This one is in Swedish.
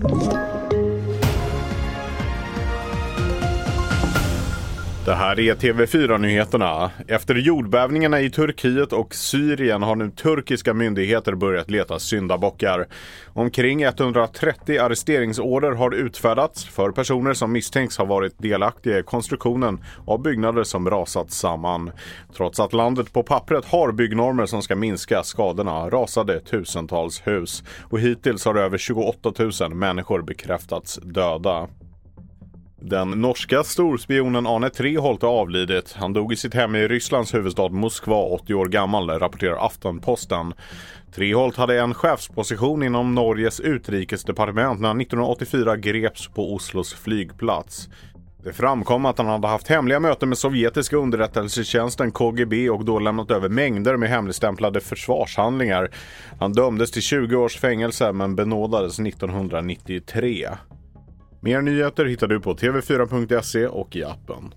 you Det här är TV4-nyheterna. Efter jordbävningarna i Turkiet och Syrien har nu turkiska myndigheter börjat leta syndabockar. Omkring 130 arresteringsorder har utfärdats för personer som misstänks ha varit delaktiga i konstruktionen av byggnader som rasat samman. Trots att landet på pappret har byggnormer som ska minska skadorna rasade tusentals hus och hittills har över 28 000 människor bekräftats döda. Den norska storspionen Arne Treholt har avlidit. Han dog i sitt hem i Rysslands huvudstad Moskva, 80 år gammal, rapporterar Aftenposten. Treholt hade en chefsposition inom Norges utrikesdepartement när han 1984 greps på Oslos flygplats. Det framkom att han hade haft hemliga möten med sovjetiska underrättelsetjänsten KGB och då lämnat över mängder med hemligstämplade försvarshandlingar. Han dömdes till 20 års fängelse men benådades 1993. Mer nyheter hittar du på tv4.se och i appen.